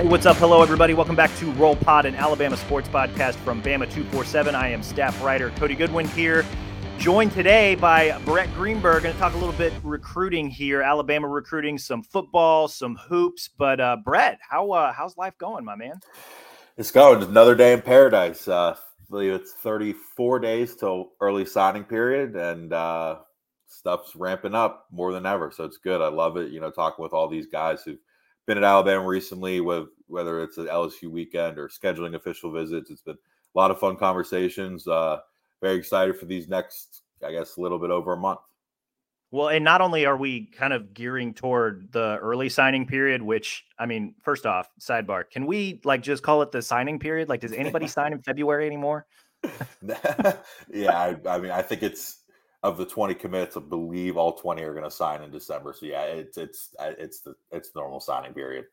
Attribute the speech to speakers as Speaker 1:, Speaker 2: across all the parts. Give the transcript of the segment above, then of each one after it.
Speaker 1: Hey, what's up? Hello, everybody. Welcome back to Roll Pod, an Alabama sports podcast from Bama 247. I am staff writer Cody Goodwin here, joined today by Brett Greenberg. Going to talk a little bit recruiting here, Alabama recruiting, some football, some hoops. But uh, Brett, how uh, how's life going, my man?
Speaker 2: It's going. Another day in paradise. Uh, I believe it's 34 days till early signing period, and uh, stuff's ramping up more than ever. So it's good. I love it. You know, talking with all these guys who've been at Alabama recently, with whether it's an LSU weekend or scheduling official visits. It's been a lot of fun conversations. Uh, very excited for these next, I guess, a little bit over a month.
Speaker 1: Well, and not only are we kind of gearing toward the early signing period, which I mean, first off, sidebar, can we like just call it the signing period? Like, does anybody sign in February anymore?
Speaker 2: yeah, I, I mean, I think it's of the 20 commits, I believe all 20 are going to sign in December. So yeah, it's it's it's the it's the normal signing period.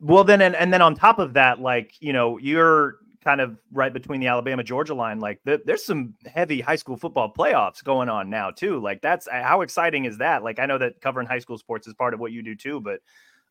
Speaker 1: Well, then and, and then on top of that, like you know, you're kind of right between the Alabama Georgia line. Like the, there's some heavy high school football playoffs going on now too. Like that's uh, how exciting is that? Like I know that covering high school sports is part of what you do too, but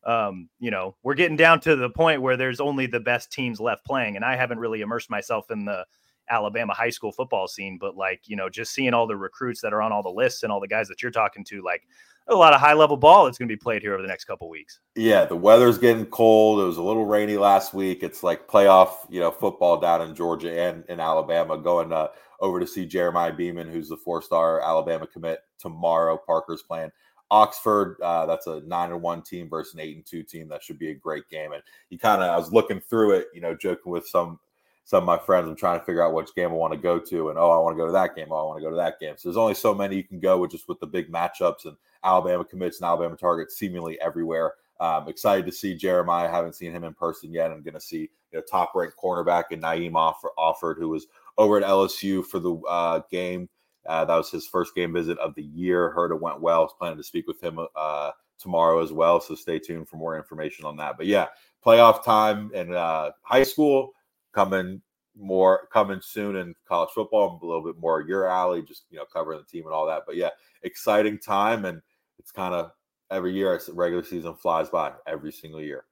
Speaker 1: um, you know, we're getting down to the point where there's only the best teams left playing, and I haven't really immersed myself in the Alabama high school football scene, but like, you know, just seeing all the recruits that are on all the lists and all the guys that you're talking to, like a lot of high level ball that's going to be played here over the next couple weeks.
Speaker 2: Yeah, the weather's getting cold. It was a little rainy last week. It's like playoff, you know, football down in Georgia and in Alabama. Going uh, over to see Jeremiah Beaman, who's the four-star Alabama commit tomorrow. Parker's playing Oxford. Uh, that's a nine and one team versus an eight and two team. That should be a great game. And you kind of, I was looking through it, you know, joking with some some of my friends. I'm trying to figure out which game I want to go to, and oh, I want to go to that game. Oh, I want to go to that game. So there's only so many you can go with just with the big matchups and Alabama commits and Alabama targets seemingly everywhere. Um, excited to see Jeremiah. Haven't seen him in person yet. I'm going to see you know, top ranked cornerback and Naeem Offord, who was over at LSU for the uh, game. Uh, that was his first game visit of the year. Heard it went well. I was planning to speak with him uh, tomorrow as well. So stay tuned for more information on that. But yeah, playoff time and uh, high school coming more coming soon in college football, a little bit more your alley, just you know, covering the team and all that. But yeah, exciting time and it's kind of every year regular season flies by every single year.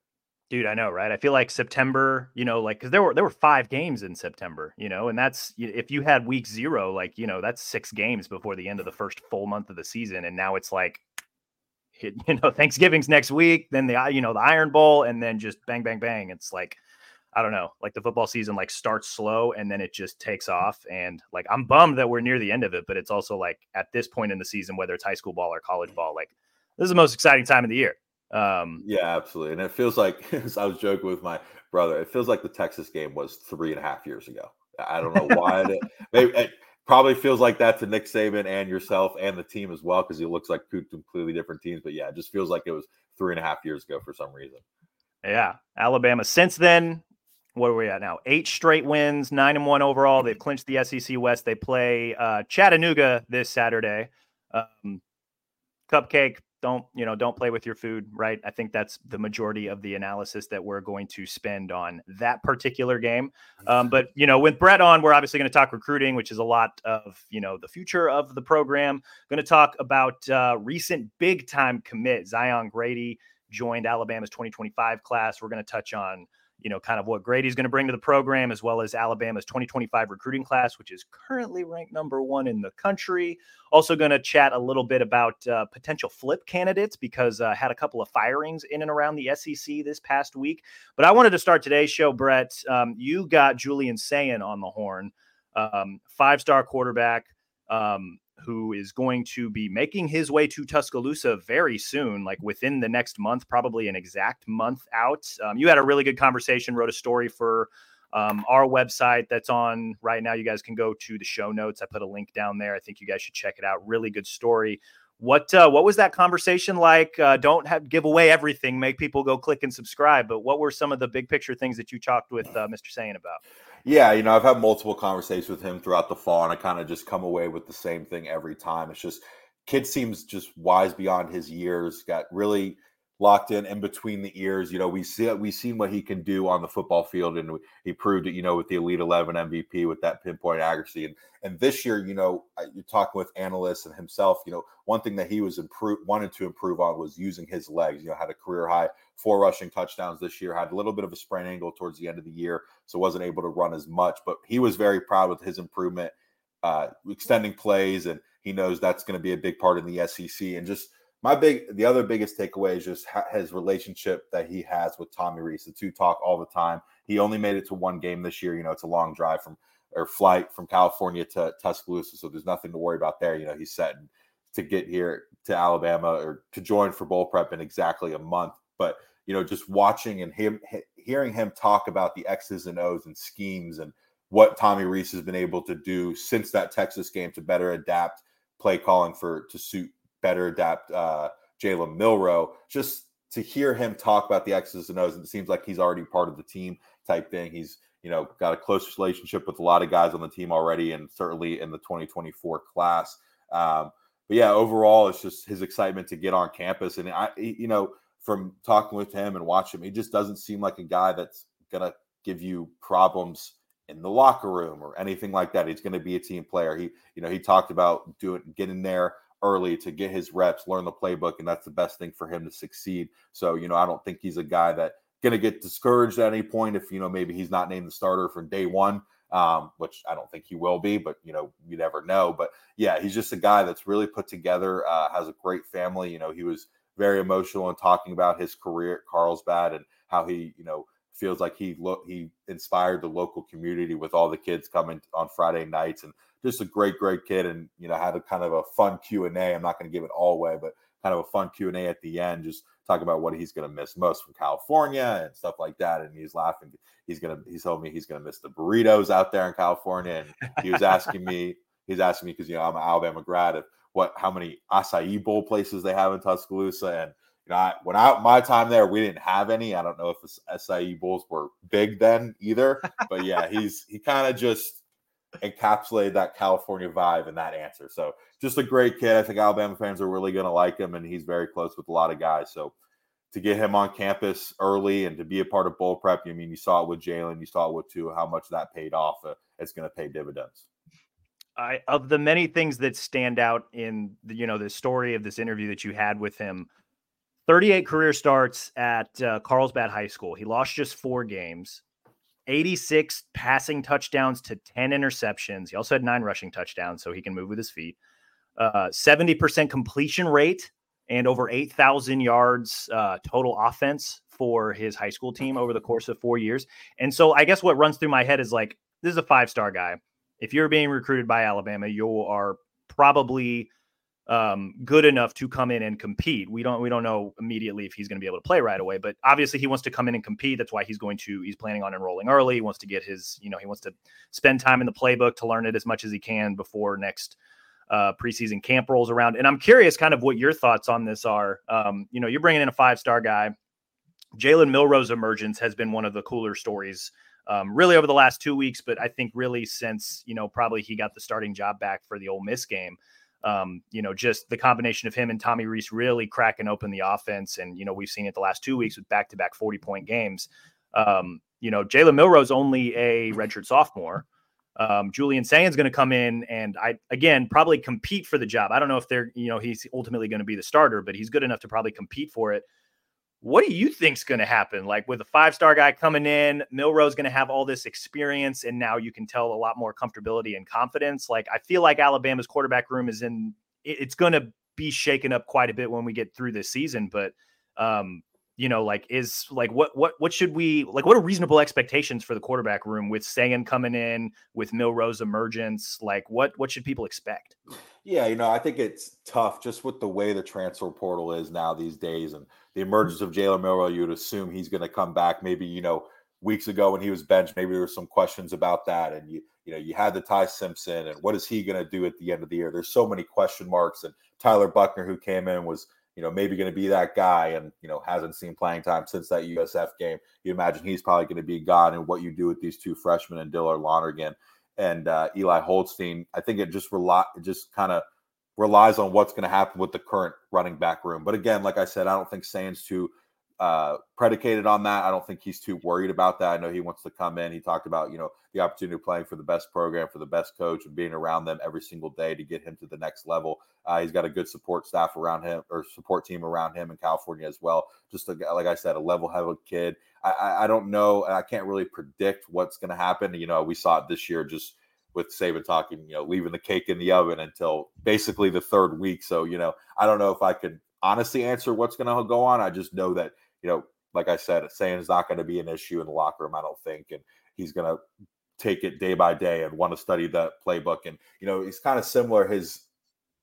Speaker 1: Dude, I know, right? I feel like September, you know, like because there were there were five games in September, you know, and that's if you had week zero, like you know, that's six games before the end of the first full month of the season, and now it's like, you know, Thanksgiving's next week, then the you know the Iron Bowl, and then just bang, bang, bang. It's like I don't know, like the football season like starts slow and then it just takes off. And like I'm bummed that we're near the end of it, but it's also like at this point in the season, whether it's high school ball or college ball, like this is the most exciting time of the year.
Speaker 2: Um, yeah, absolutely. And it feels like I was joking with my brother. It feels like the Texas game was three and a half years ago. I don't know why. it, maybe it probably feels like that to Nick Saban and yourself and the team as well because it looks like two completely different teams. But yeah, it just feels like it was three and a half years ago for some reason.
Speaker 1: Yeah, Alabama. Since then, what are we at now? Eight straight wins, nine and one overall. They've clinched the SEC West. They play uh, Chattanooga this Saturday. Um, cupcake, don't you know? Don't play with your food, right? I think that's the majority of the analysis that we're going to spend on that particular game. Um, but you know, with Brett on, we're obviously going to talk recruiting, which is a lot of you know the future of the program. Going to talk about uh, recent big time commit Zion Grady joined Alabama's 2025 class. We're going to touch on you know, kind of what Grady's going to bring to the program, as well as Alabama's 2025 recruiting class, which is currently ranked number one in the country. Also, going to chat a little bit about uh, potential flip candidates because uh, had a couple of firings in and around the SEC this past week. But I wanted to start today's show, Brett. Um, you got Julian Sayin on the horn, um, five star quarterback. Um, who is going to be making his way to Tuscaloosa very soon, like within the next month, probably an exact month out. Um, you had a really good conversation, wrote a story for um, our website that's on right now. You guys can go to the show notes. I put a link down there. I think you guys should check it out. Really good story. What uh, what was that conversation like? Uh, don't have give away everything. Make people go click and subscribe. But what were some of the big picture things that you talked with uh, Mr. Sayin about?
Speaker 2: Yeah, you know, I've had multiple conversations with him throughout the fall, and I kind of just come away with the same thing every time. It's just kid seems just wise beyond his years. Got really locked in in between the ears. You know, we see we seen what he can do on the football field, and he proved it. You know, with the Elite Eleven MVP with that pinpoint accuracy, and and this year, you know, you're talking with analysts and himself. You know, one thing that he was improve wanted to improve on was using his legs. You know, had a career high four rushing touchdowns this year. Had a little bit of a sprain angle towards the end of the year, so wasn't able to run as much. But he was very proud with his improvement, uh, extending plays, and he knows that's going to be a big part in the SEC. And just my big, the other biggest takeaway is just his relationship that he has with Tommy Rees. The two talk all the time. He only made it to one game this year. You know, it's a long drive from or flight from California to Tuscaloosa, so there's nothing to worry about there. You know, he's setting to get here to Alabama or to join for bowl prep in exactly a month. But you know, just watching and him hearing him talk about the X's and O's and schemes and what Tommy Rees has been able to do since that Texas game to better adapt play calling for to suit better adapt uh, Jalen Milroe. Just to hear him talk about the X's and O's, and it seems like he's already part of the team type thing. He's you know got a close relationship with a lot of guys on the team already, and certainly in the 2024 class. Um, but yeah, overall, it's just his excitement to get on campus, and I, you know, from talking with him and watching him, he just doesn't seem like a guy that's gonna give you problems in the locker room or anything like that. He's going to be a team player. He, you know, he talked about doing getting there early to get his reps, learn the playbook, and that's the best thing for him to succeed. So, you know, I don't think he's a guy that going to get discouraged at any point if you know maybe he's not named the starter from day one um, which I don't think he will be, but you know, you never know. But yeah, he's just a guy that's really put together, uh, has a great family. You know, he was very emotional in talking about his career at Carlsbad and how he, you know, feels like he lo- he inspired the local community with all the kids coming on Friday nights and just a great great kid and you know had a kind of a fun Q&A. I'm not going to give it all away, but kind of a fun Q&A at the end just talk about what he's going to miss most from California and stuff like that and he's laughing he's to he told me he's going to miss the burritos out there in California and he was asking me he's asking me cuz you know I'm an Alabama grad of what how many acai bowl places they have in Tuscaloosa. And you know, I, when I my time there, we didn't have any. I don't know if the acai bowls were big then either. But yeah, he's he kind of just encapsulated that California vibe in that answer. So just a great kid. I think Alabama fans are really going to like him, and he's very close with a lot of guys. So to get him on campus early and to be a part of bowl prep, I mean, you saw it with Jalen, you saw it with Tua, how much that paid off. Uh, it's going to pay dividends.
Speaker 1: I of the many things that stand out in the, you know the story of this interview that you had with him. 38 career starts at uh, Carlsbad High School. He lost just four games, 86 passing touchdowns to 10 interceptions. He also had nine rushing touchdowns, so he can move with his feet. Uh, 70% completion rate and over 8,000 yards uh, total offense for his high school team over the course of four years. And so I guess what runs through my head is like, this is a five star guy if you're being recruited by Alabama, you are probably um, good enough to come in and compete. We don't we don't know immediately if he's going to be able to play right away, but obviously he wants to come in and compete. That's why he's going to he's planning on enrolling early. He wants to get his you know he wants to spend time in the playbook to learn it as much as he can before next uh, preseason camp rolls around. And I'm curious, kind of what your thoughts on this are. Um, you know, you're bringing in a five star guy. Jalen Milroe's emergence has been one of the cooler stories um, really over the last two weeks, but I think really since you know probably he got the starting job back for the Ole Miss game. Um, you know, just the combination of him and Tommy Rees really cracking open the offense, and you know we've seen it the last two weeks with back-to-back forty-point games. Um, you know, Jalen Milroe's only a redshirt sophomore. Um, Julian Sayin's going to come in and I again probably compete for the job. I don't know if they're you know he's ultimately going to be the starter, but he's good enough to probably compete for it what do you think's going to happen? Like with a five star guy coming in, Milroe's going to have all this experience, and now you can tell a lot more comfortability and confidence. Like I feel like Alabama's quarterback room is in. It's going to be shaken up quite a bit when we get through this season, but um, you know, like is like what what what should we like? What are reasonable expectations for the quarterback room with Sayin coming in, with Milroe's emergence? Like what what should people expect?
Speaker 2: Yeah, you know, I think it's tough just with the way the transfer portal is now these days and the mm-hmm. emergence of Jalen Milroe. You'd assume he's going to come back. Maybe you know weeks ago when he was benched, maybe there were some questions about that, and you you know you had the Ty Simpson, and what is he going to do at the end of the year? There's so many question marks, and Tyler Buchner, who came in was you know maybe going to be that guy, and you know hasn't seen playing time since that USF game. You imagine he's probably going to be gone, and what you do with these two freshmen and Dylan Lonergan and uh, Eli Holstein. I think it just rely it just kind of relies on what's going to happen with the current running back room. But again, like I said, I don't think Sayin's too uh, predicated on that. I don't think he's too worried about that. I know he wants to come in. He talked about you know the opportunity of playing for the best program, for the best coach, and being around them every single day to get him to the next level. Uh, he's got a good support staff around him or support team around him in California as well. Just a, like I said, a level-headed kid. I, I, I don't know. I can't really predict what's going to happen. You know, we saw it this year. Just with Saban talking, you know, leaving the cake in the oven until basically the third week. So, you know, I don't know if I could honestly answer what's going to go on. I just know that, you know, like I said, Sayin is not going to be an issue in the locker room, I don't think. And he's going to take it day by day and want to study that playbook. And, you know, he's kind of similar. His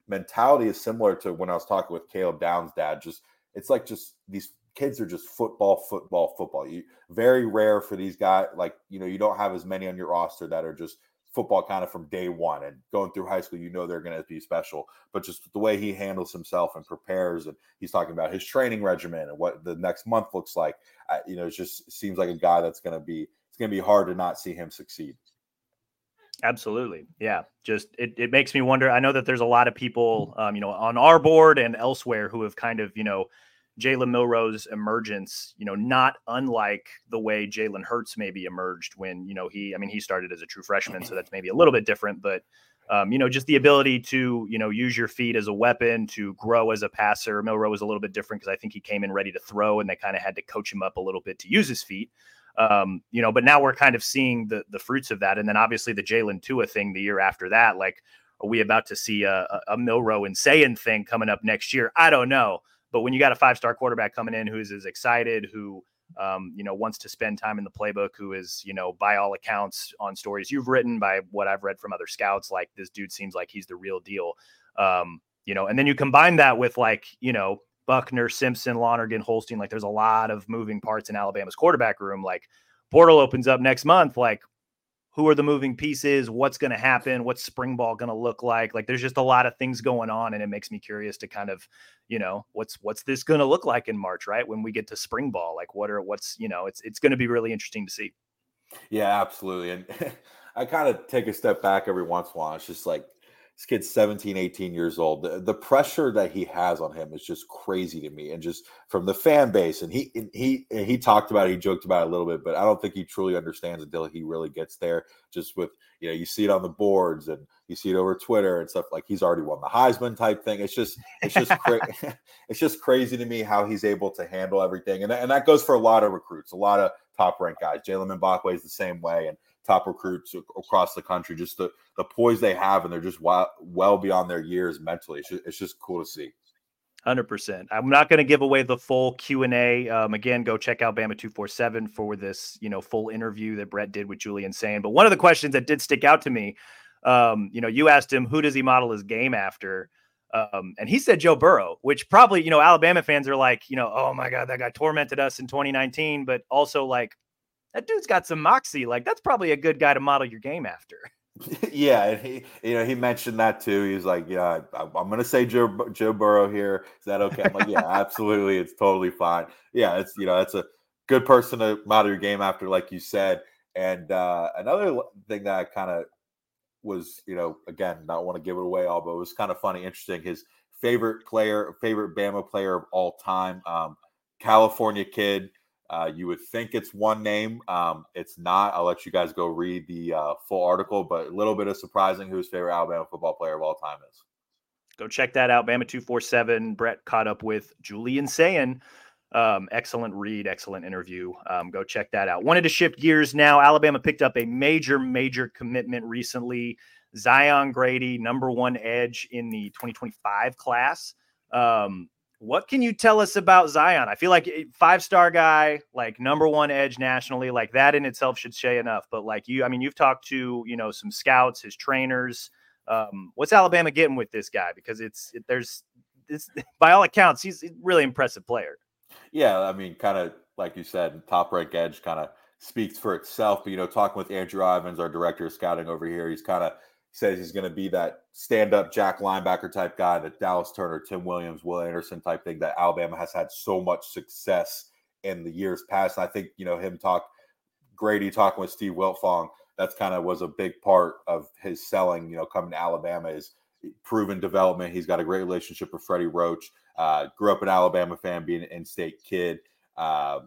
Speaker 2: mentality is similar to when I was talking with Caleb Downs' dad. Just, it's like just these kids are just football, football, football. You very rare for these guys. Like, you know, you don't have as many on your roster that are just football kind of from day one and going through high school you know they're going to be special but just the way he handles himself and prepares and he's talking about his training regimen and what the next month looks like uh, you know it just seems like a guy that's going to be it's going to be hard to not see him succeed.
Speaker 1: Absolutely. Yeah just it, it makes me wonder i know that there's a lot of people um, you know on our board and elsewhere who have kind of you know Jalen Milroe's emergence, you know, not unlike the way Jalen Hurts maybe emerged when, you know, he, I mean, he started as a true freshman, so that's maybe a little bit different, but, um, you know, just the ability to, you know, use your feet as a weapon to grow as a passer. Milroe was a little bit different because I think he came in ready to throw and they kind of had to coach him up a little bit to use his feet. Um, you know, but now we're kind of seeing the the fruits of that. And then obviously the Jalen Tua thing the year after that, like, are we about to see a, a, Milroe and Sayin thing coming up next year? I don't know. But when you got a five star quarterback coming in who's as excited, who um, you know wants to spend time in the playbook, who is you know by all accounts on stories you've written, by what I've read from other scouts, like this dude seems like he's the real deal. Um, you know, and then you combine that with like you know Buchner, Simpson, Lonergan, Holstein. Like there's a lot of moving parts in Alabama's quarterback room. Like portal opens up next month. Like who are the moving pieces what's going to happen what's spring ball going to look like like there's just a lot of things going on and it makes me curious to kind of you know what's what's this going to look like in march right when we get to spring ball like what are what's you know it's it's going to be really interesting to see.
Speaker 2: Yeah absolutely and i kind of take a step back every once in a while it's just like this kid's 17 18 years old the, the, pressure that he has on him is just crazy to me and just from the fan base and he and he and he talked about it he joked about it a little bit but i don't think he truly understands until he really gets there just with you know you see it on the boards and you see it over twitter and stuff like he's already won the heisman type thing it's just it's just cra- it's just crazy to me how he's able to handle everything and, that, and that goes for a lot of recruits a lot of top ranked guys Jaylen Mbakwe is the same way and top recruits across the country. Just the the poise they have, and they're just well, well beyond their years mentally. It's just, it's just cool to see.
Speaker 1: Hundred percent. I'm not going to give away the full Q and A. Um, again, go check out Bama two four seven for this, you know, full interview that Brett did with Julian Sayin. But one of the questions that did stick out to me, um, you know, you asked him who does he model his game after, um, and he said Joe Burrow, which probably you know Alabama fans are like, you know, oh my god, that guy tormented us in 2019, but also like that dude's got some moxie. Like that's probably a good guy to model your game after.
Speaker 2: yeah, and he, you know, he mentioned that too. He's like, "Yeah, I, am going to say Joe Joe Burrow here. Is that okay?" I'm like, "Yeah, absolutely. It's totally fine. Yeah, it's you know, it's a good person to model your game after, like you said." And uh, another thing that I kind of was, you know, again, not want to give it away all, but it was kind of funny, interesting. His favorite player, favorite Bama player of all time, um, California kid uh, you would think it's one name. Um, it's not. I'll let you guys go read the uh, full article, but a little bit of surprising who his favorite Alabama football player of all time is.
Speaker 1: Go check that out. Bama 247. Brett caught up with Julian Sayin. Um, excellent read, excellent interview. Um, go check that out. Wanted to shift gears now. Alabama picked up a major, major commitment recently. Zion Grady, number one edge in the 2025 class. Um, what can you tell us about Zion? I feel like five star guy, like number one edge nationally, like that in itself should say enough. But like you, I mean, you've talked to you know some scouts, his trainers. Um, what's Alabama getting with this guy? Because it's it, there's this by all accounts, he's a really impressive player.
Speaker 2: Yeah, I mean, kind of like you said, top rank edge kind of speaks for itself. But you know, talking with Andrew Ivins, our director of scouting over here, he's kind of says he's going to be that stand up Jack linebacker type guy, that Dallas Turner, Tim Williams, Will Anderson type thing that Alabama has had so much success in the years past. I think, you know, him talk, Grady talking with Steve Wiltfong, that's kind of was a big part of his selling, you know, coming to Alabama is proven development. He's got a great relationship with Freddie Roach. Uh, grew up an Alabama fan, being an in-state kid. Uh,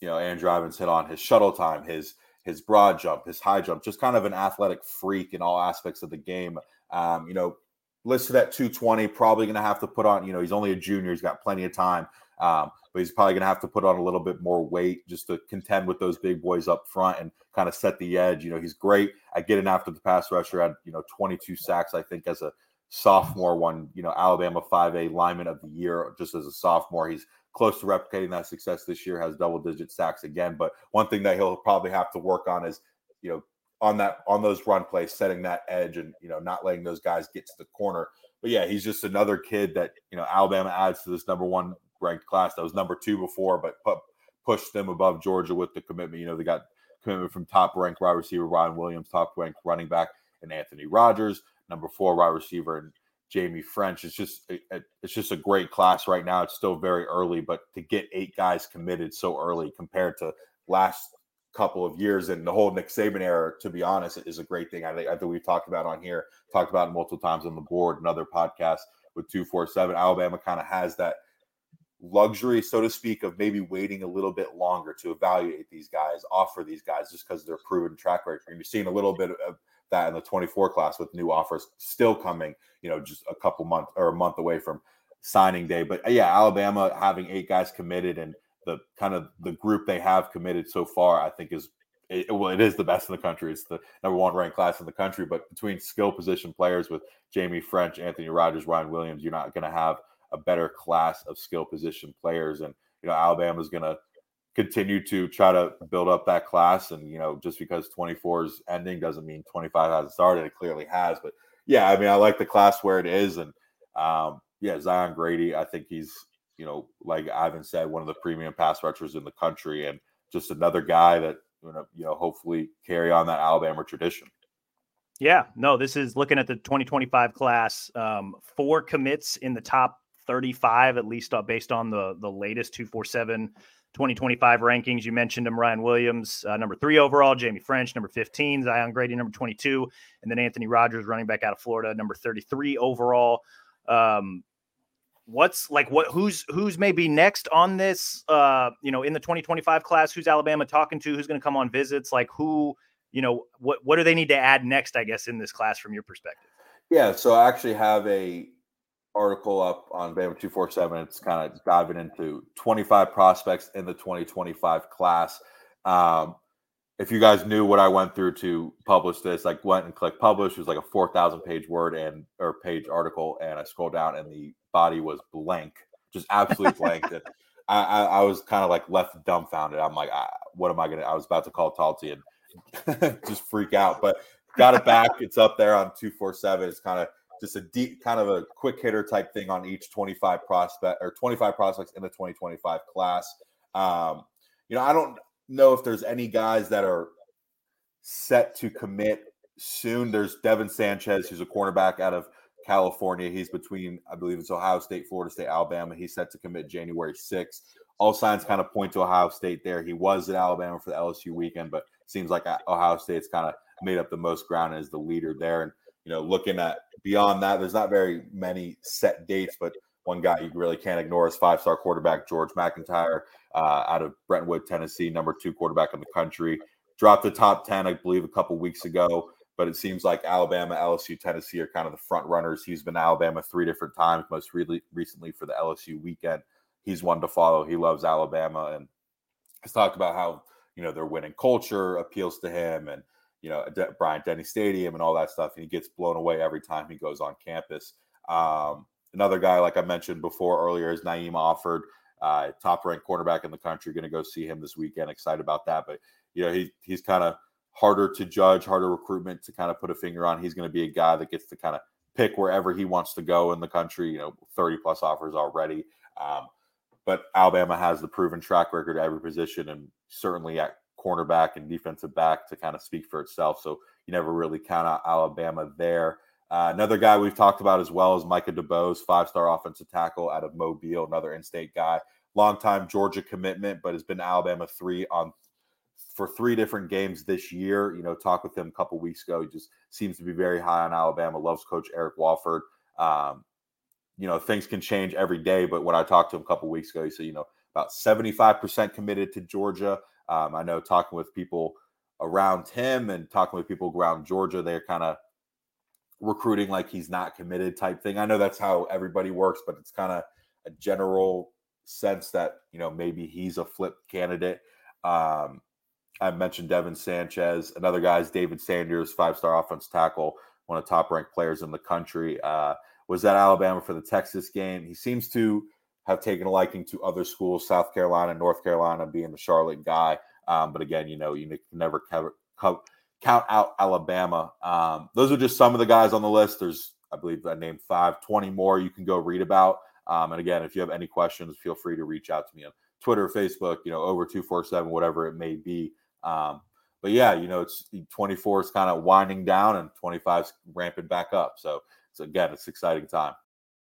Speaker 2: you know, Andrew Ivins hit on his shuttle time, his his broad jump, his high jump, just kind of an athletic freak in all aspects of the game. Um, you know, listed at 220, probably going to have to put on, you know, he's only a junior, he's got plenty of time. Um, but he's probably going to have to put on a little bit more weight just to contend with those big boys up front and kind of set the edge. You know, he's great at getting after the pass rusher. Had you know 22 sacks, I think, as a sophomore. One, you know, Alabama 5A lineman of the year just as a sophomore. He's close to replicating that success this year, has double digit sacks again. But one thing that he'll probably have to work on is, you know, on that on those run plays, setting that edge and you know, not letting those guys get to the corner. But yeah, he's just another kid that, you know, Alabama adds to this number one ranked class that was number two before, but put, pushed them above Georgia with the commitment. You know, they got commitment from top ranked wide receiver Ryan Williams, top ranked running back, and Anthony Rogers, number four wide receiver, and Jaime Ffrench. It's just it's just a great class right now. It's still very early, but to get eight guys committed so early compared to last couple of years and the whole Nick Saban era, to be honest, is a great thing. I think I think we've talked about on here, talked about multiple times on the board and other podcasts with two four seven. Alabama kind of has that luxury, so to speak, of maybe waiting a little bit longer to evaluate these guys, offer these guys just because they're proven track record. And you're seeing a little bit of that in the 24 class with new offers still coming, you know, just a couple months or a month away from signing day. But uh, yeah, Alabama having eight guys committed and the kind of the group they have committed so far, I think is it, well, it is the best in the country. It's the number one ranked class in the country. But between skill position players with Jaime Ffrench, Anthony Rogers, Ryan Williams, you're not going to have a better class of skill position players. And you know, Alabama's going to continue to try to build up that class. And, you know, just because 24 is ending doesn't mean 25 hasn't started. It clearly has. But yeah, I mean, I like the class where it is. And um, yeah, Zion Grady, I think he's, you know, like Ivins said, one of the premium pass rushers in the country and just another guy that, you know, hopefully carry on that Alabama tradition.
Speaker 1: Yeah, no, this is looking at the 2025 class. Um, four commits in the top 35, at least uh, based on the the latest 247 2025 rankings. You mentioned him, Ryan Williams, uh, number three overall, Jaime Ffrench, number 15, Zion Grady, number 22, and then Anthony Rogers, running back out of Florida, number 33 overall. Um, what's like what who's who's maybe next on this uh you know in the 2025 class who's alabama talking to who's going to come on visits like who you know what what do they need to add next i guess in this class from your perspective
Speaker 2: yeah so i actually have a article up on Bama 247. It's kind of diving into 25 prospects in the 2025 class. Um, if you guys knew what I went through to publish this, like went and clicked publish, it was like a 4,000 page word and or page article, and I scrolled down and the body was blank, just absolutely blank. And I, I, I, was kind of like left dumbfounded. I'm like, I, what am I gonna? I was about to call Talty and just freak out, but got it back. It's up there on 247. It's kind of just a deep kind of a quick hitter type thing on each 25 prospect or 25 prospects in the 2025 class. Um, you know, I don't know if there's any guys that are set to commit soon. There's Devin Sanchez, who's a cornerback out of California. He's between, I believe it's Ohio State, Florida State, Alabama. He's set to commit January 6th. All signs kind of point to Ohio State there. He was at Alabama for the LSU weekend, but seems like Ohio State's kind of made up the most ground as the leader there. And you know, looking at beyond that, there's not very many set dates, but one guy you really can't ignore is five star quarterback George MacIntyre uh, out of Brentwood, Tennessee, number two quarterback in the country. Dropped the top 10, I believe, a couple weeks ago, but it seems like Alabama, LSU, Tennessee are kind of the front runners. He's been Alabama three different times, most really recently for the LSU weekend. he's one to follow. He loves Alabama and has talked about how you know their winning culture appeals to him and you know De- Bryant Denny Stadium and all that stuff. And he gets blown away every time he goes on campus. Um, another guy, like I mentioned before earlier, is Naeem Offord, uh, top ranked cornerback in the country. Going to go see him this weekend. Excited about that. But you know he he's kind of harder to judge, harder recruitment to kind of put a finger on. He's going to be a guy that gets to kind of pick wherever he wants to go in the country. You know, 30 plus offers already. Um, but Alabama has the proven track record at every position and certainly at cornerback and defensive back to kind of speak for itself. So you never really count out Alabama there. Uh, another guy we've talked about as well is Micah DeBose, five star offensive tackle out of Mobile, another in state guy. Longtime Georgia commitment, but has been Alabama three on for three different games this year. You know, talked with him a couple weeks ago. He just seems to be very high on Alabama. Loves Coach Eric Wolford. Um, you know, things can change every day. But when I talked to him a couple weeks ago, he said, you know, about 75% committed to Georgia. Um, I know talking with people around him and talking with people around Georgia, they're kind of recruiting like he's not committed type thing. I know that's how everybody works, but it's kind of a general sense that, you know, maybe he's a flip candidate. Um, I mentioned Devin Sanchez. Another guy is David Sanders, five star offense tackle, one of top ranked players in the country. Uh, was at Alabama for the Texas game. He seems to have taken a liking to other schools, South Carolina, North Carolina, being the Charlotte guy. Um, but again, you know, you never cover, cover, count out Alabama. Um, those are just some of the guys on the list. There's, I believe, I named five, 20 more you can go read about. Um, and again, if you have any questions, feel free to reach out to me on Twitter, Facebook, you know, over 247, whatever it may be. Um, but yeah, you know, it's 24 is kind of winding down and 25 is ramping back up. So, so again, it's exciting time.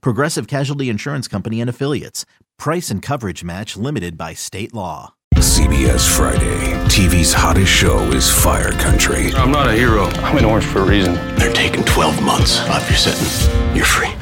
Speaker 3: Progressive Casualty Insurance Company and Affiliates. Price and coverage match limited by state law.
Speaker 4: CBS Friday. TV's hottest show is Fire Country.
Speaker 5: I'm not a hero. I'm in orange for a reason.
Speaker 4: They're taking 12 months off your sentence. You're free.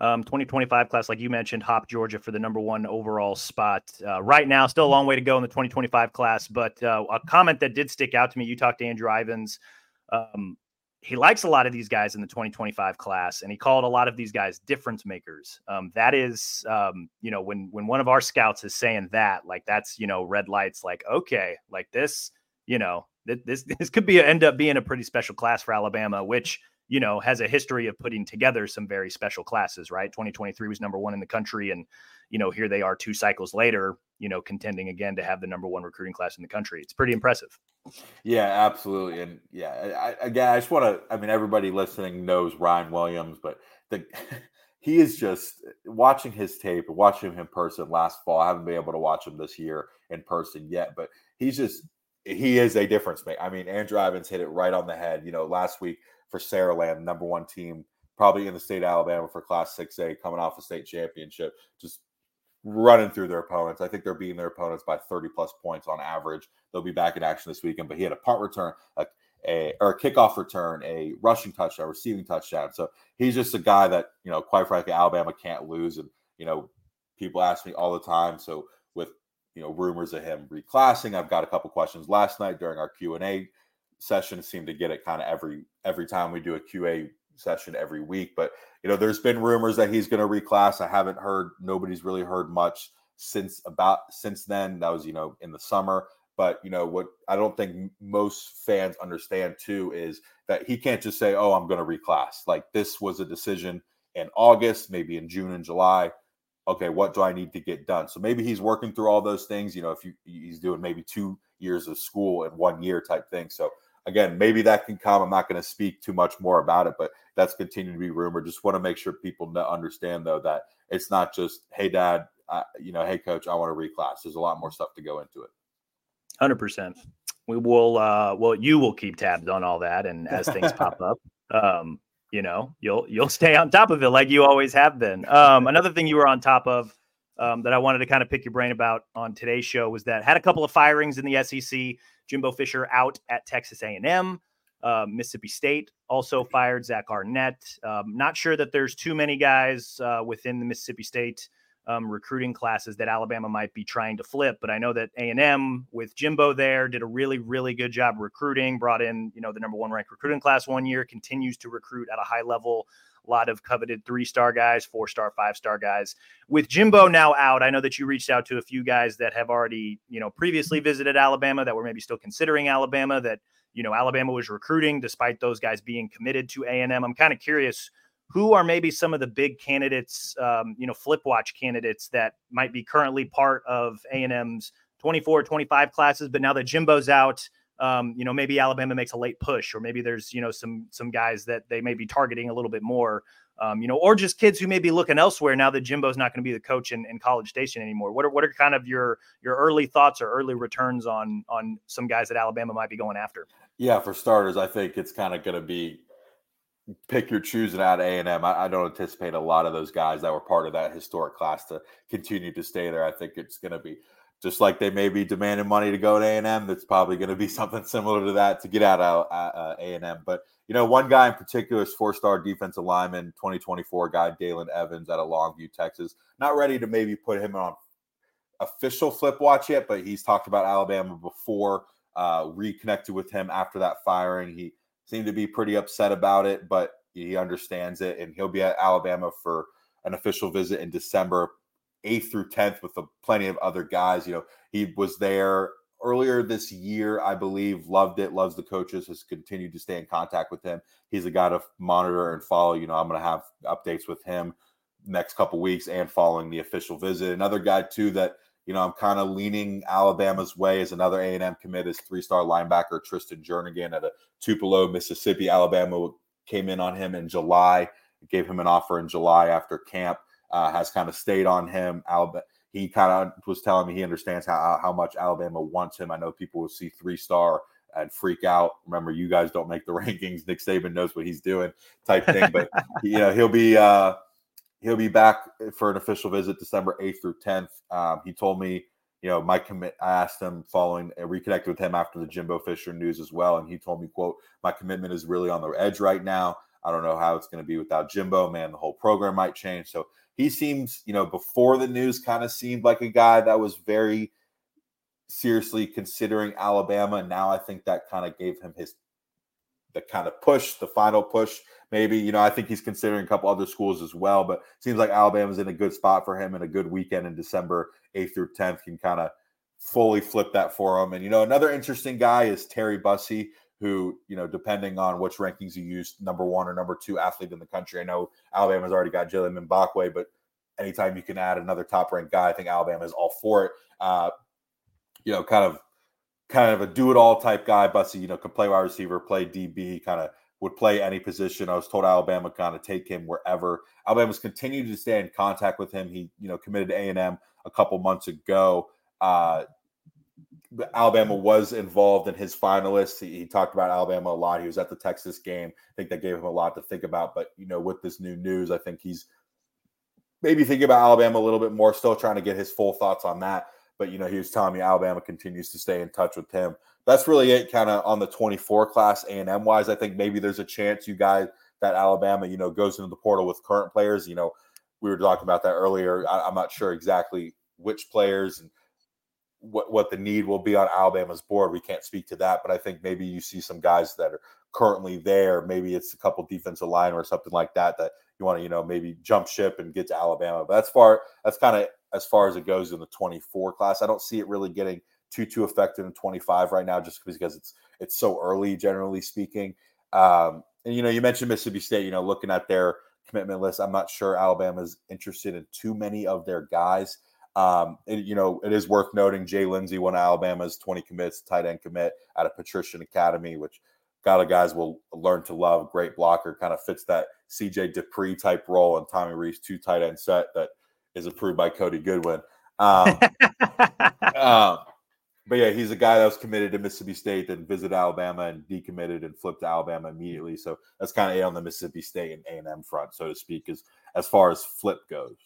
Speaker 1: Um, 2025 class, like you mentioned, Hop Georgia for the number one overall spot. Uh, right now, still a long way to go in the 2025 class, but uh, a comment that did stick out to me. You talked to Andrew Ivins. Um, he likes a lot of these guys in the 2025 class, and he called a lot of these guys difference makers. Um, that is, um, you know, when when one of our scouts is saying that, like that's you know red lights. Like okay, like this, you know, this this could be end up being a pretty special class for Alabama, which you know, has a history of putting together some very special classes, right? 2023 was number one in the country. And, you know, here they are two cycles later, you know, contending again to have the number one recruiting class in the country. It's pretty impressive.
Speaker 2: Yeah, absolutely. And yeah, I, again, I just want to, I mean, everybody listening knows Ryan Williams, but the, he is just watching his tape watching him in person last fall. I haven't been able to watch him this year in person yet, but he's just, he is a difference maker. I mean, Andrew Ivins hit it right on the head. You know, last week for Saraland, number one team probably in the state of Alabama for Class 6A, coming off a state championship, just running through their opponents. I think they're beating their opponents by 30 plus points on average. They'll be back in action this weekend, but he had a punt return, a, a or a kickoff return, a rushing touchdown, receiving touchdown. So he's just a guy that, you know, quite frankly, Alabama can't lose. And, you know, people ask me all the time. So with, you know, rumors of him reclassing, I've got a couple questions last night during our Q&A session seem to get it kind of every every time we do a QA session every week. But you know, there's been rumors that he's going to reclass. I haven't heard. Nobody's really heard much since about since then. That was you know in the summer. But you know what I don't think most fans understand too is that he can't just say, "Oh, I'm going to reclass." Like this was a decision in August, maybe in June and July. Okay, what do I need to get done? So maybe he's working through all those things. You know, if you he's doing maybe two years of school in one year type thing. So again, maybe that can come. I'm not going to speak too much more about it, but that's continuing to be rumored. Just want to make sure people understand though that it's not just, hey, dad, uh, you know, hey, coach, I want to reclass. There's a lot more stuff to go into it.
Speaker 1: Hundred percent. We will. uh Well, you will keep tabs on all that, and as things pop up, um, you know, you'll you'll stay on top of it like you always have been. Um, another thing you were on top of um, that I wanted to kind of pick your brain about on today's show was that had a couple of firings in the SEC. Jimbo Fisher out at Texas A&M. Uh, Mississippi State also fired Zach Arnett. Um, not sure that there's too many guys uh, within the Mississippi State um, recruiting classes that Alabama might be trying to flip, but I know that A&M with Jimbo there did a really, really good job recruiting. Brought in, you know, the number one ranked recruiting class one year. Continues to recruit at a high level a lot of coveted three star guys, four star, five star guys. With Jimbo now out, I know that you reached out to a few guys that have already, you know, previously visited Alabama that were maybe still considering Alabama that, you know, Alabama was recruiting despite those guys being committed to A&M. I'm kind of curious who are maybe some of the big candidates, um, you know, flip watch candidates that might be currently part of A&M's 24, 25 classes, but now that Jimbo's out, um, you know, maybe Alabama makes a late push, or maybe there's, you know, some some guys that they may be targeting a little bit more, um, you know, or just kids who may be looking elsewhere now that Jimbo's not going to be the coach in, in College Station anymore. What are what are kind of your your early thoughts or early returns on on some guys that Alabama might be going after?
Speaker 2: Yeah, for starters, I think it's kind of going to be pick your choosing out A and. I, I don't anticipate a lot of those guys that were part of that historic class to continue to stay there. I think it's going to be just like they may be demanding money to go to A&M, that's probably going to be something similar to that to get out of uh, A&M. But, you know, one guy in particular is four-star defensive lineman, 2024 guy, Dalen Evans out of Longview, Texas. Not ready to maybe put him on official flip watch yet, but he's talked about Alabama before, uh, reconnected with him after that firing. He seemed to be pretty upset about it, but he understands it, and he'll be at Alabama for an official visit in December 8th through 10th with a, plenty of other guys. You know, he was there earlier this year, I believe, loved it, loves the coaches, has continued to stay in contact with him. He's a guy to monitor and follow. You know, I'm going to have updates with him next couple weeks and following the official visit. Another guy too that you know I'm kind of leaning Alabama's way is another A&M commit is three-star linebacker Tristan Jernigan at a Tupelo, Mississippi. Alabama came in on him in July, gave him an offer in July after camp uh, has kind of stayed on him. Alabama, he kind of was telling me he understands how how much Alabama wants him. I know people will see three star and freak out. Remember, you guys don't make the rankings. Nick Saban knows what he's doing, type thing. But you know, he'll be uh, he'll be back for an official visit December eighth through tenth. Um, he told me, you know, my commit. I asked him following, uh, reconnected with him after the Jimbo Fisher news as well, and he told me, "quote My commitment is really on the edge right now. I don't know how it's going to be without Jimbo. Man, the whole program might change. So he seems, you know, before the news kind of seemed like a guy that was very seriously considering Alabama. Now I think that kind of gave him his the kind of push, the final push. Maybe, you know, I think he's considering a couple other schools as well, but seems like Alabama's in a good spot for him and a good weekend in December 8th through 10th can kind of fully flip that for him. And, you know, another interesting guy is Terry Bussey, who, you know, depending on which rankings you use, number one or number two athlete in the country. I know Alabama's already got Jaylen Mbakwe, but anytime you can add another top ranked guy, I think Alabama is all for it. Uh, you know, kind of kind of a do it all type guy. Bussey, you know, can play wide receiver, play DB, kind of would play any position. I was told Alabama kind of take him wherever. Alabama's continued to stay in contact with him. He, you know, committed to A&M a couple months ago. Uh, Alabama was involved in his finalists. He, he, talked about Alabama a lot. He was at the Texas game. I think that gave him a lot to think about. But you know, with this new news, I think he's maybe thinking about Alabama a little bit more. Still trying to get his full thoughts on that. But you know, he was telling me Alabama continues to stay in touch with him. That's really it, kind of on the 24 class A and M wise. I think maybe there's a chance you guys that Alabama, you know, goes into the portal with current players. You know, we were talking about that earlier. I, I'm not sure exactly which players and what what the need will be on Alabama's board. We can't speak to that, but I think maybe you see some guys that are currently there. Maybe it's a couple defensive line or something like that that you want to you know maybe jump ship and get to Alabama. But that's far that's kind of as far as it goes in the 24 class. I don't see it really getting too too effective in 25 right now, just because it's it's so early, generally speaking. Um, and you know, you mentioned Mississippi State. You know, looking at their commitment list, I'm not sure Alabama's interested in too many of their guys. Um, and, you know, it is worth noting Jay Lindsey, one of Alabama's 20 commits, tight end commit out of Patrician Academy, which got of guys will learn to love. Great blocker, kind of fits that CJ Dippre type role and Tommy Rees two tight end set that is approved by Cody Goodwin. Um, uh, but yeah, he's a guy that was committed to Mississippi State, then visited Alabama and decommitted and flipped to Alabama immediately. So that's kind of a on the Mississippi State and A and M front, so to speak, as as far as flip goes.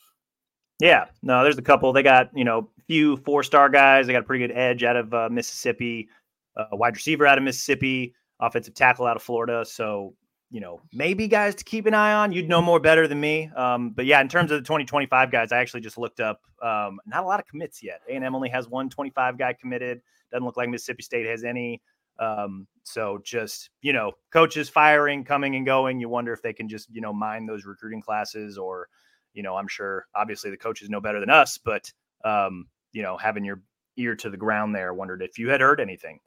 Speaker 1: Yeah, no, there's a couple. They got you know a few four star guys. They got a pretty good edge out of uh, Mississippi, uh, wide receiver out of Mississippi, offensive tackle out of Florida. So you know maybe guys to keep an eye on. You'd know more better than me. Um, but yeah, in terms of the 2025 guys, I actually just looked up. Um, not a lot of commits yet. A and M only has one 25 guy committed. Doesn't look like Mississippi State has any. Um, so just you know, coaches firing, coming and going. You wonder if they can just you know mine those recruiting classes or you know, I'm sure obviously the coaches know better than us, but um, you know, having your ear to the ground there, wondered if you had heard anything.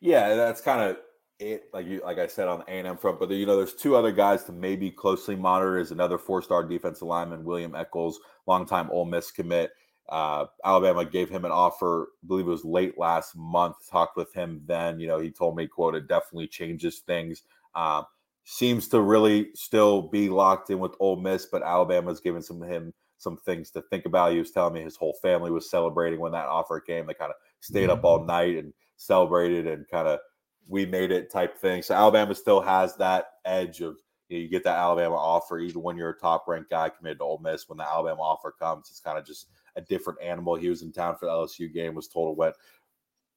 Speaker 2: Yeah, that's kind of it. Like you, like I said on the A and M front, but you know, there's two other guys to maybe closely monitor. Is another four-star defensive lineman, William Echoles, longtime Ole Miss commit. Uh, Alabama gave him an offer, I believe it was late last month. Talked with him then. You know, he told me, "quote It definitely changes things." Um, seems to really still be locked in with Ole Miss, but Alabama's given some him some things to think about. He was telling me his whole family was celebrating when that offer came. They kind of stayed up all mm-hmm. night and celebrated and kind of we made it type thing. So Alabama still has that edge of you, know, you get that Alabama offer even when you're a top ranked guy committed to Ole Miss. When the Alabama offer comes, it's kind of just a different animal. He was in town for the LSU game, was told it went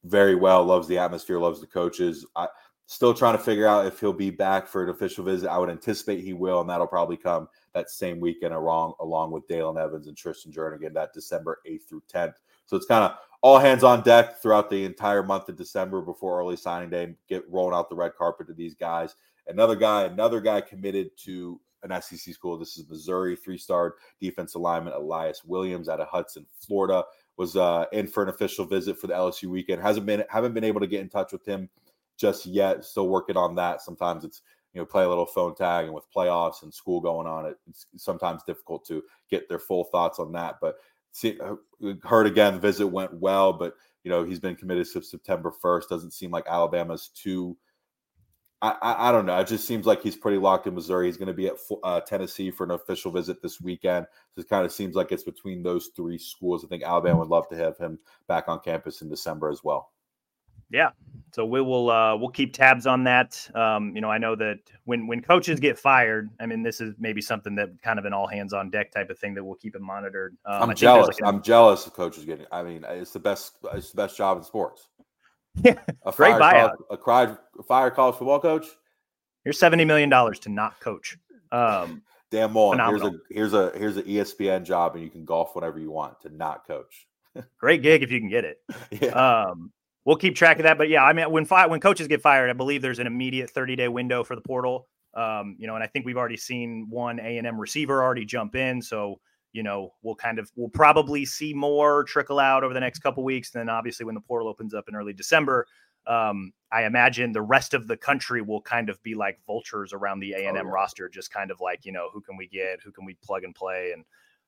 Speaker 2: very well, loves the atmosphere, loves the coaches. I, Still trying to figure out if he'll be back for an official visit. I would anticipate he will, and that'll probably come that same weekend along, along with Dalen Evans and Tristan Jernigan that December 8th through 10th. So it's kind of all hands on deck throughout the entire month of December before early signing day, get rolling out the red carpet to these guys. Another guy, another guy committed to an SEC school. This is Missouri, three-star defensive lineman Elias Williams out of Hudson, Florida, was uh, in for an official visit for the LSU weekend. Hasn't been haven't been able to get in touch with him just yet. Still working on that. Sometimes it's you know play a little phone tag, and with playoffs and school going on, it's sometimes difficult to get their full thoughts on that. But see, uh, heard again, visit went well, but you know he's been committed since September first. Doesn't seem like Alabama's too. I, I, I, don't know. It just seems like he's pretty locked in Missouri. He's going to be at uh, Tennessee for an official visit this weekend. So it kind of seems like it's between those three schools. I think Alabama would love to have him back on campus in December as well.
Speaker 1: Yeah. So we will uh, we'll keep tabs on that. Um, you know, I know that when when coaches get fired, I mean, this is maybe something that kind of an all hands on deck type of thing that we'll keep it monitored.
Speaker 2: Um, I'm jealous. Like a, I'm jealous of coaches getting. I mean, it's the best. It's the best job in sports.
Speaker 1: Yeah, a great buyout.
Speaker 2: College, a cried fire college football coach.
Speaker 1: Here's seventy million dollars to not coach. Um,
Speaker 2: Damn on. Here's a here's a here's an ESPN job, and you can golf whenever you want to not coach.
Speaker 1: great gig if you can get it.
Speaker 2: Yeah.
Speaker 1: Um, we'll keep track of that. But yeah, I mean, when fi- when coaches get fired, I believe there's an immediate 30 day window for the portal. Um, you know, and I think we've already seen one A and M receiver already jump in. So you know, we'll kind of we'll probably see more trickle out over the next couple weeks. And then obviously when the portal opens up in early December, um, I imagine the rest of the country will kind of be like vultures around the A and M oh, roster, just kind of like you know who can we get, who can we plug and play, and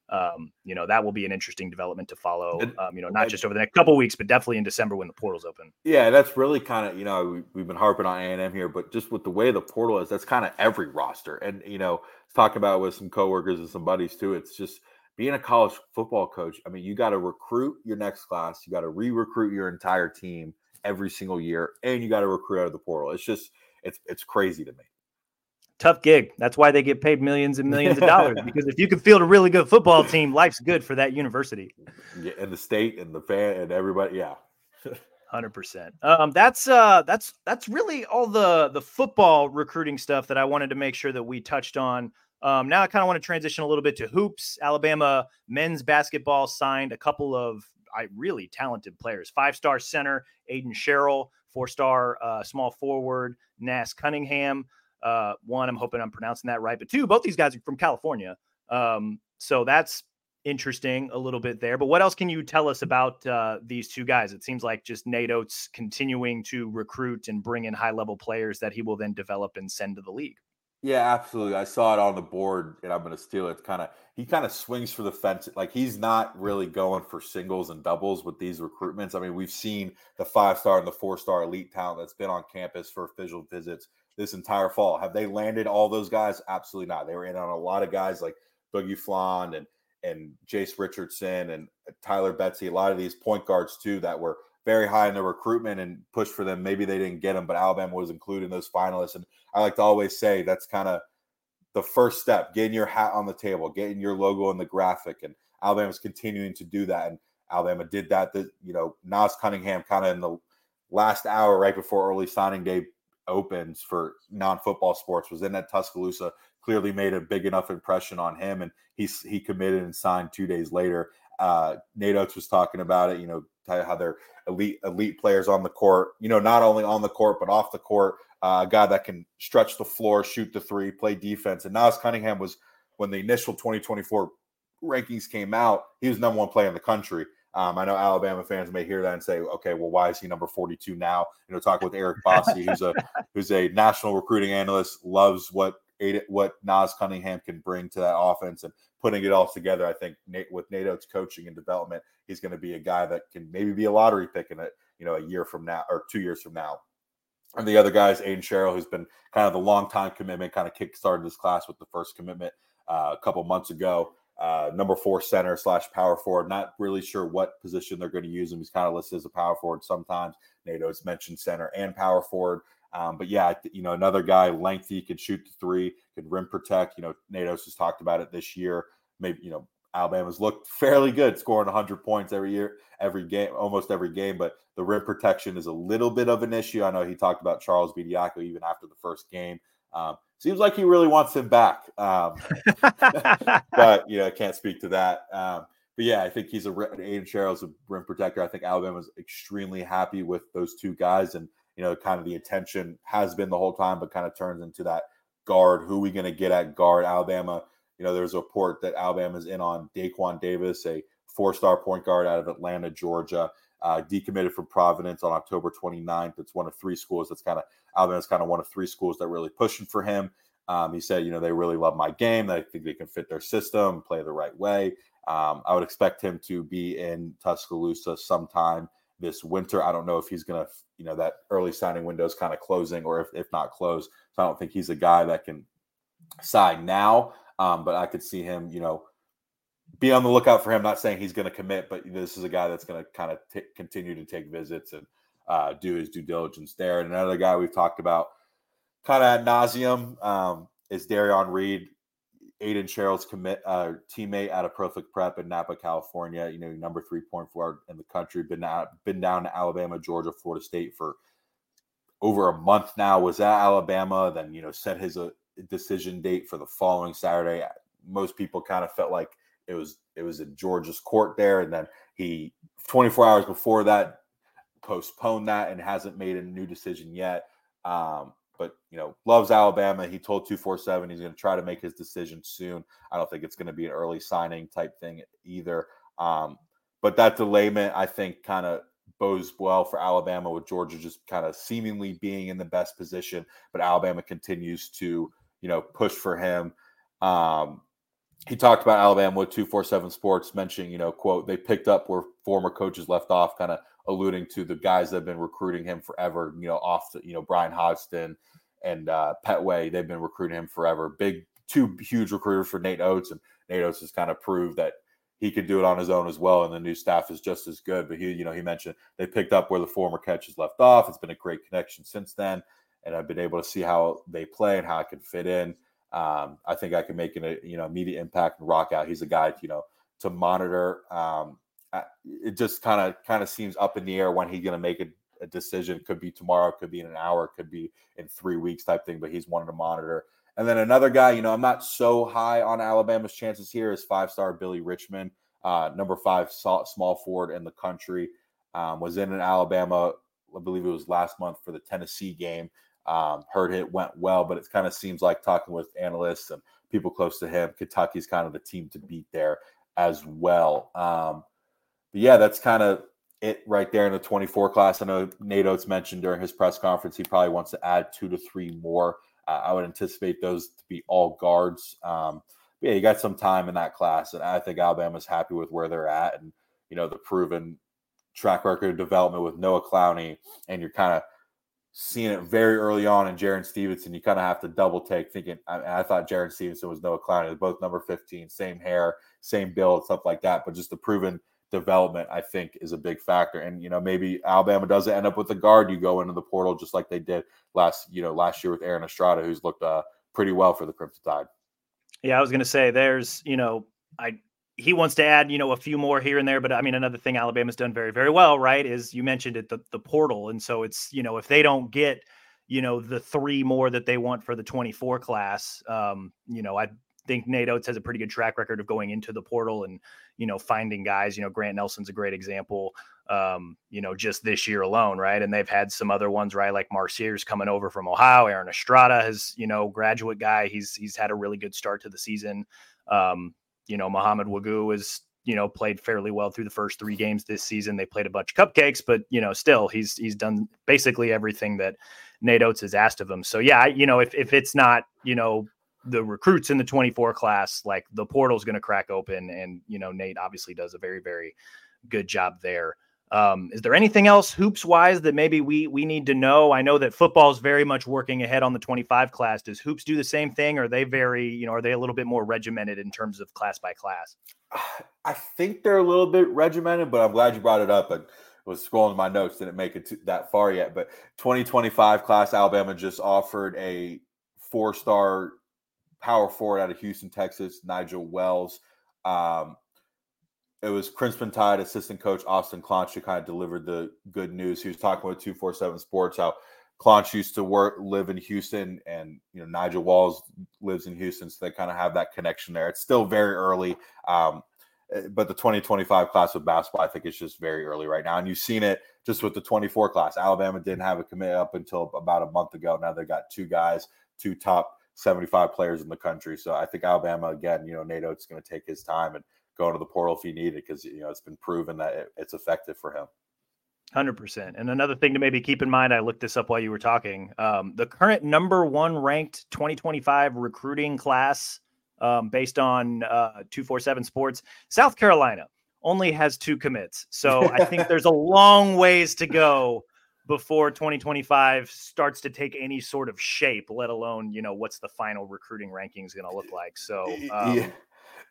Speaker 1: um, you know that will be an interesting development to follow. Um, you know, not just over the next couple weeks, but definitely in December when the portal's open.
Speaker 2: Yeah, that's really kind of you know we, have been harping on A and M here, but just with the way the portal is, that's kind of every roster. And you know, talking about with some coworkers and some buddies too. It's just being a college football coach. I mean, you got to recruit your next class, you got to re-recruit your entire team every single year, and you got to recruit out of the portal. It's just it's it's crazy to me
Speaker 1: tough gig. That's why they get paid millions and millions of dollars because if you can field a really good football team, life's good for that university.
Speaker 2: Yeah, and the state and the fan and everybody, yeah.
Speaker 1: Hundred percent. Um, that's uh, that's that's really all the the football recruiting stuff that I wanted to make sure that we touched on. Um, now I kind of want to transition a little bit to hoops. Alabama men's basketball signed a couple of I really talented players. Five star center Aiden Sherrell, four star uh, small forward Naas Cunningham. Uh, one, I'm hoping I'm pronouncing that right, but two, both these guys are from California. Um, so that's interesting a little bit there. But what else can you tell us about uh, these two guys? It seems like just Nate Oats continuing to recruit and bring in high level players that he will then develop and send to the league.
Speaker 2: Yeah, absolutely. I saw it on the board, and I'm going to steal it. Kind of, he kind of swings for the fence. Like he's not really going for singles and doubles with these recruitments. I mean, we've seen the five star and the four star elite talent that's been on campus for official visits this entire fall. Have they landed all those guys? Absolutely not. They were in on a lot of guys like Boogie Fland and and Jase Richardson and uh, Tyler Betsey, A lot of these point guards too that were very high in the recruitment and pushed for them. Maybe they didn't get them, but Alabama was included in those finalists. And I like to always say that's kind of the first step, getting your hat on the table, getting your logo in the graphic. And Alabama's continuing to do that. And Alabama did that. That you know, Naas Cunningham kind of in the last hour right before early signing day opens for non-football sports was in at Tuscaloosa. Clearly made a big enough impression on him, and he's he committed and signed two days later. Uh, Nate Oats was talking about it. You know, how they're elite elite players on the court. You know, not only on the court but off the court. Uh, a guy that can stretch the floor, shoot the three, play defense. And Naas Cunningham was when the initial 2024 rankings came out, he was number one player in the country. Um, I know Alabama fans may hear that and say, "Okay, well, why is he number 42 now?" You know, talk with Eric Bossi, who's a who's a national recruiting analyst, loves what what Naas Cunningham can bring to that offense, and putting it all together. I think Nate, with Nate Oats' coaching and development, he's going to be a guy that can maybe be a lottery pick in it, you know, a year from now or two years from now. And the other guy is Aiden Sherrell, who's been kind of the long time commitment, kind of kickstarted this class with the first commitment uh, a couple months ago. Uh, number four center slash power forward. Not really sure what position they're going to use him. He's kind of listed as a power forward sometimes. Nate Oats mentioned center and power forward. Um, but yeah, you know, another guy lengthy, could shoot the three, could rim protect. You know, Nate Oats has talked about it this year. Maybe you know, Alabama's looked fairly good, scoring 100 points every year, every game, almost every game. But the rim protection is a little bit of an issue. I know he talked about Charles Bediako even after the first game. Um, seems like he really wants him back. Um, but you know, I can't speak to that. Um, but yeah, I think he's a Aiden Sherrell's a rim protector. I think Alabama Alabama's extremely happy with those two guys, and you know, kind of the attention has been the whole time, but kind of turns into that guard. Who are we going to get at guard? Alabama. You know, there's a report that Alabama's in on Daquan Davis, a four-star point guard out of Atlanta, Georgia uh, decommitted from Providence on October 29th. It's one of three schools that's kind of Alabama's kind of one of three schools that really pushing for him. Um, he said, you know, they really love my game. I think they can fit their system, play the right way. Um, I would expect him to be in Tuscaloosa sometime this winter. I don't know if he's going to, you know, that early signing window is kind of closing or if, if not closed. So I don't think he's a guy that can sign now. Um, but I could see him, you know, be on the lookout for him. Not saying he's going to commit, but this is a guy that's going to kind of t- continue to take visits and uh, do his due diligence there. And another guy we've talked about kind of ad nauseum um, is Derrion Reid, Aiden Sherrell's commit uh, teammate out of Prolific Prep in Napa, California. You know, number three point forward in the country. Been out, been down to Alabama, Georgia, Florida State for over a month now. Was at Alabama, then you know set his uh, decision date for the following Saturday. Most people kind of felt like it was it was at Georgia's court there, and then he 24 hours before that postponed that and hasn't made a new decision yet. Um, but you know, loves Alabama. He told 247 he's going to try to make his decision soon. I don't think it's going to be an early signing type thing either. Um, but that delayment, I think, kind of bodes well for Alabama with Georgia just kind of seemingly being in the best position, but Alabama continues to, you know, push for him. Um, he talked about Alabama with 247 Sports, mentioning, you know, quote, they picked up where former coaches left off, kind of alluding to the guys that have been recruiting him forever, you know, off the, you know, Bryan Hodgson and uh, Pettway. They've been recruiting him forever. Big, two huge recruiters for Nate Oats, And Nate Oats has kind of proved that he could do it on his own as well. And the new staff is just as good. But he, you know, he mentioned they picked up where the former coaches left off. It's been a great connection since then. And I've been able to see how they play and how I can fit in. Um, I think I can make an you know immediate impact and rock out. He's a guy you know to monitor. Um, it just kind of kind of seems up in the air when he's going to make a, a, decision. Could be tomorrow, could be in an hour, could be in three weeks type thing. But he's wanted to monitor. And then another guy, you know, I'm not so high on Alabama's chances here is five star Billy Richmond, uh, number five small forward in the country. Um, was in an Alabama, I believe it was last month for the Tennessee game. Um, heard it went well, but it kind of seems like talking with analysts and people close to him, Kentucky's kind of the team to beat there as well. Um, but yeah, that's kind of it right there in the 24 class. I know Nate Oats mentioned during his press conference he probably wants to add two to three more uh, I would anticipate those to be all guards. Um, yeah, you got some time in that class, and I think Alabama's happy with where they're at, and you know the proven track record development with Noah Clowney, and you're kind of seeing it very early on in Jarin Stevenson. You kind of have to double take, thinking. I, I thought Jarin Stevenson was Noah Clowney. They're both number 15, same hair, same build, stuff like that. But just the proven development, I think, is a big factor. And you know, maybe Alabama doesn't end up with a guard. You go into the portal just like they did last, you know, last year with Aaron Estrada, who's looked uh, pretty well for the Crimson Tide.
Speaker 1: Yeah, I was going to say, there's, you know, I he wants to add, you know, a few more here and there. But I mean, another thing Alabama's done very, very well, right, is you mentioned it, the, the portal. And so it's, you know, if they don't get, you know, the three more that they want for the 24 class, um, you know, I think Nate Oats has a pretty good track record of going into the portal and, you know, finding guys. You know, Grant Nelson's a great example, um, you know, just this year alone, right? And they've had some other ones, right? Like Mark Sears coming over from Ohio. Aaron Estrada has, you know, graduate guy. He's he's had a really good start to the season. Um, you know, Mohamed Wague is, you know, played fairly well through the first three games this season. They played a bunch of cupcakes, but you know, still he's he's done basically everything that Nate Oates has asked of him. So yeah, you know, if if it's not, you know, the recruits in the 24 class, like the portal's going to crack open, and you know, Nate obviously does a very very good job there. Um, is there anything else hoops wise that maybe we we need to know? I know that football is very much working ahead on the 25 class. Does hoops do the same thing? Or are they very, you know, are they a little bit more regimented in terms of class by class?
Speaker 2: I think they're a little bit regimented, but I'm glad you brought it up. I was scrolling my notes, didn't make it that far yet. But 2025 class, Alabama just offered a four star power forward out of Houston, Texas, Nigel Wells. Um, it was Crimson Tide assistant coach Austin Claunch who kind of delivered the good news. He was talking with 247 Sports how Claunch used to work, live in Houston, and you know Nigel Walls lives in Houston, so they kind of have that connection there. It's still very early, um, eh, but the 2025 class of basketball, I think, is just very early right now, and you've seen it just with the 24 class. Alabama didn't have a commit up until about a month ago. Now they got two guys, two top 75 players in the country. So I think Alabama again, you know, Nate Oats going to take his time and go into the portal if you need it because you know it's been proven that it, it's effective for him.
Speaker 1: Hundred percent. And another thing to maybe keep in mind, I looked this up while you were talking. Um, the current number one ranked 2025 recruiting class, um, based on uh, 247 Sports, South Carolina only has two commits. So I think there's a long ways to go before 2025 starts to take any sort of shape, let alone you know what's the final recruiting rankings going to look like. So um,
Speaker 2: yeah.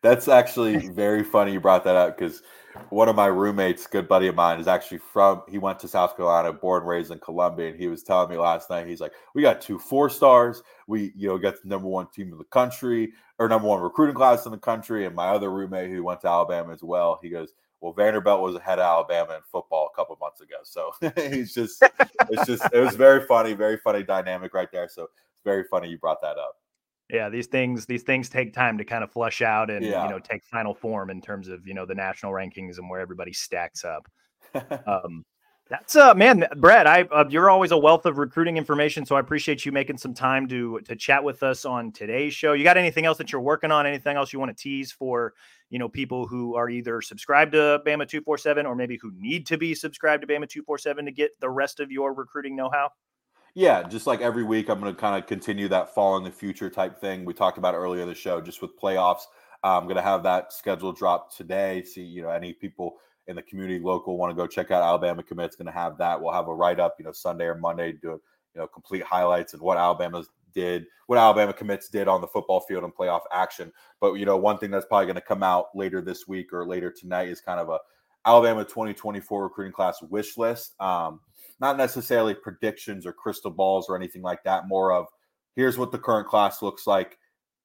Speaker 2: That's actually very funny you brought that up because one of my roommates, good buddy of mine, is actually from he went to South Carolina, born and raised in Columbia, and he was telling me last night, he's like, We got two four stars, we you know got the number one team in the country, or number one recruiting class in the country. And my other roommate who went to Alabama as well, he goes, Well, Vanderbilt was ahead of Alabama in football a couple months ago. So he's just it's just it was very funny, very funny dynamic right there. So it's very funny you brought that up
Speaker 1: yeah these things these things take time to kind of flush out and yeah. you know take final form in terms of you know the national rankings and where everybody stacks up. Um that's uh man Brett i uh, you're always a wealth of recruiting information so i appreciate you making some time to to chat with us on today's show. You got anything else that you're working on? Anything else you want to tease for you know people who are either subscribed to bama 247 or maybe who need to be subscribed to bama 247 to get the rest of your recruiting know-how
Speaker 2: yeah, just like every week, I'm going to kind of continue that fall in the future type thing we talked about earlier in the show, just with playoffs. I'm going to have that schedule drop today. See, you know, any people in the community local want to go check out Alabama commits, going to have that. We'll have a write up, you know, Sunday or Monday, do you know complete highlights and what Alabama's did, what Alabama commits did on the football field and playoff action. But you know, one thing that's probably going to come out later this week or later tonight is kind of a Alabama 2024 recruiting class wish list. Um, not necessarily predictions or crystal balls or anything like that. More of here's what the current class looks like.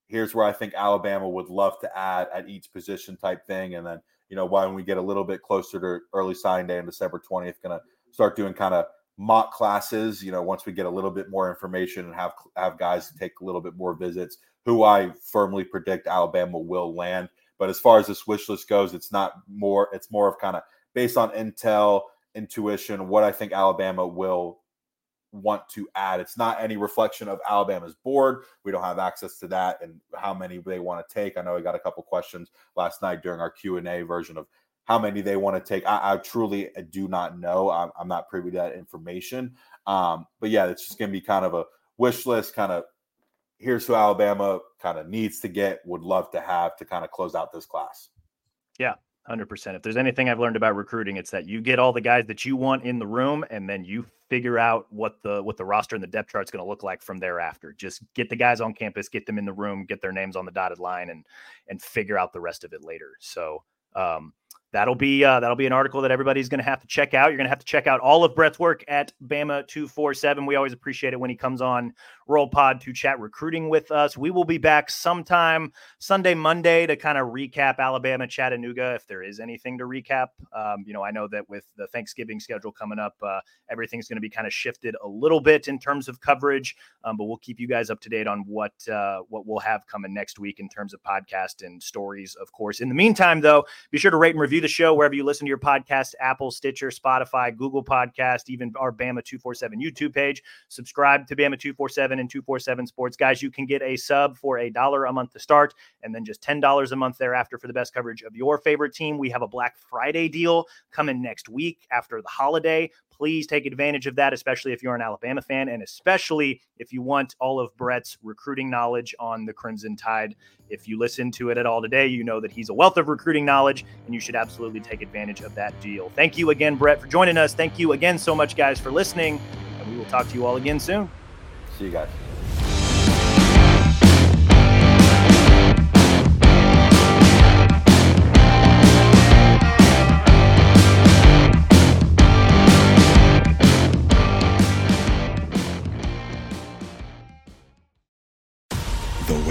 Speaker 2: Here's where I think Alabama would love to add at each position type thing. And then, you know, when we get a little bit closer to early sign day on December 20th, going to start doing kind of mock classes, you know, once we get a little bit more information and have have guys take a little bit more visits, who I firmly predict Alabama will land. But as far as this wish list goes, it's not more, it's more of kind of based on intel intuition, what I think Alabama will want to add. It's not any reflection of Alabama's board. We don't have access to that and how many they want to take. I know we got a couple questions last night during our Q and A version of how many they want to take. I, I truly uh, do not know. I'm, I'm, not privy to that information. Um, but yeah, it's just going to be kind of a wish list, kind of here's who Alabama kind of needs to get, would love to have to kind of close out this class.
Speaker 1: Yeah, 100%. If there's anything I've learned about recruiting, it's that you get all the guys that you want in the room and then you figure out what the what the roster and the depth chart is going to look like from thereafter. Just get the guys on campus, get them in the room, get their names on the dotted line and and figure out the rest of it later. So, um that'll be uh, that'll be an article that everybody's going to have to check out. You're going to have to check out all of Brett's work at Bama two four seven. We always appreciate it when he comes on Roll Pod to chat recruiting with us. We will be back sometime Sunday, Monday to kind of recap Alabama, Chattanooga if there is anything to recap. Um, you know, I know that with the Thanksgiving schedule coming up, uh, everything's going to be kind of shifted a little bit in terms of coverage, um, but we'll keep you guys up to date on what uh, what we'll have coming next week in terms of podcast and stories, of course. In the meantime, though, be sure to rate and review review the show wherever you listen to your podcast Apple, Stitcher, Spotify, Google Podcast, even our Bama 247 YouTube page. Subscribe to Bama 247 and 247 Sports. Guys, you can get a sub for a dollar a month to start and then just $10 a month thereafter for the best coverage of your favorite team. We have a Black Friday deal coming next week after the holiday please take advantage of that, especially if you're an Alabama fan and especially if you want all of Brett's recruiting knowledge on the Crimson Tide. If you listen to it at all today, you know that he's a wealth of recruiting knowledge and you should absolutely take advantage of that deal. Thank you again, Brett, for joining us. Thank you again so much, guys, for listening. And we will talk to you all again soon.
Speaker 2: See you guys.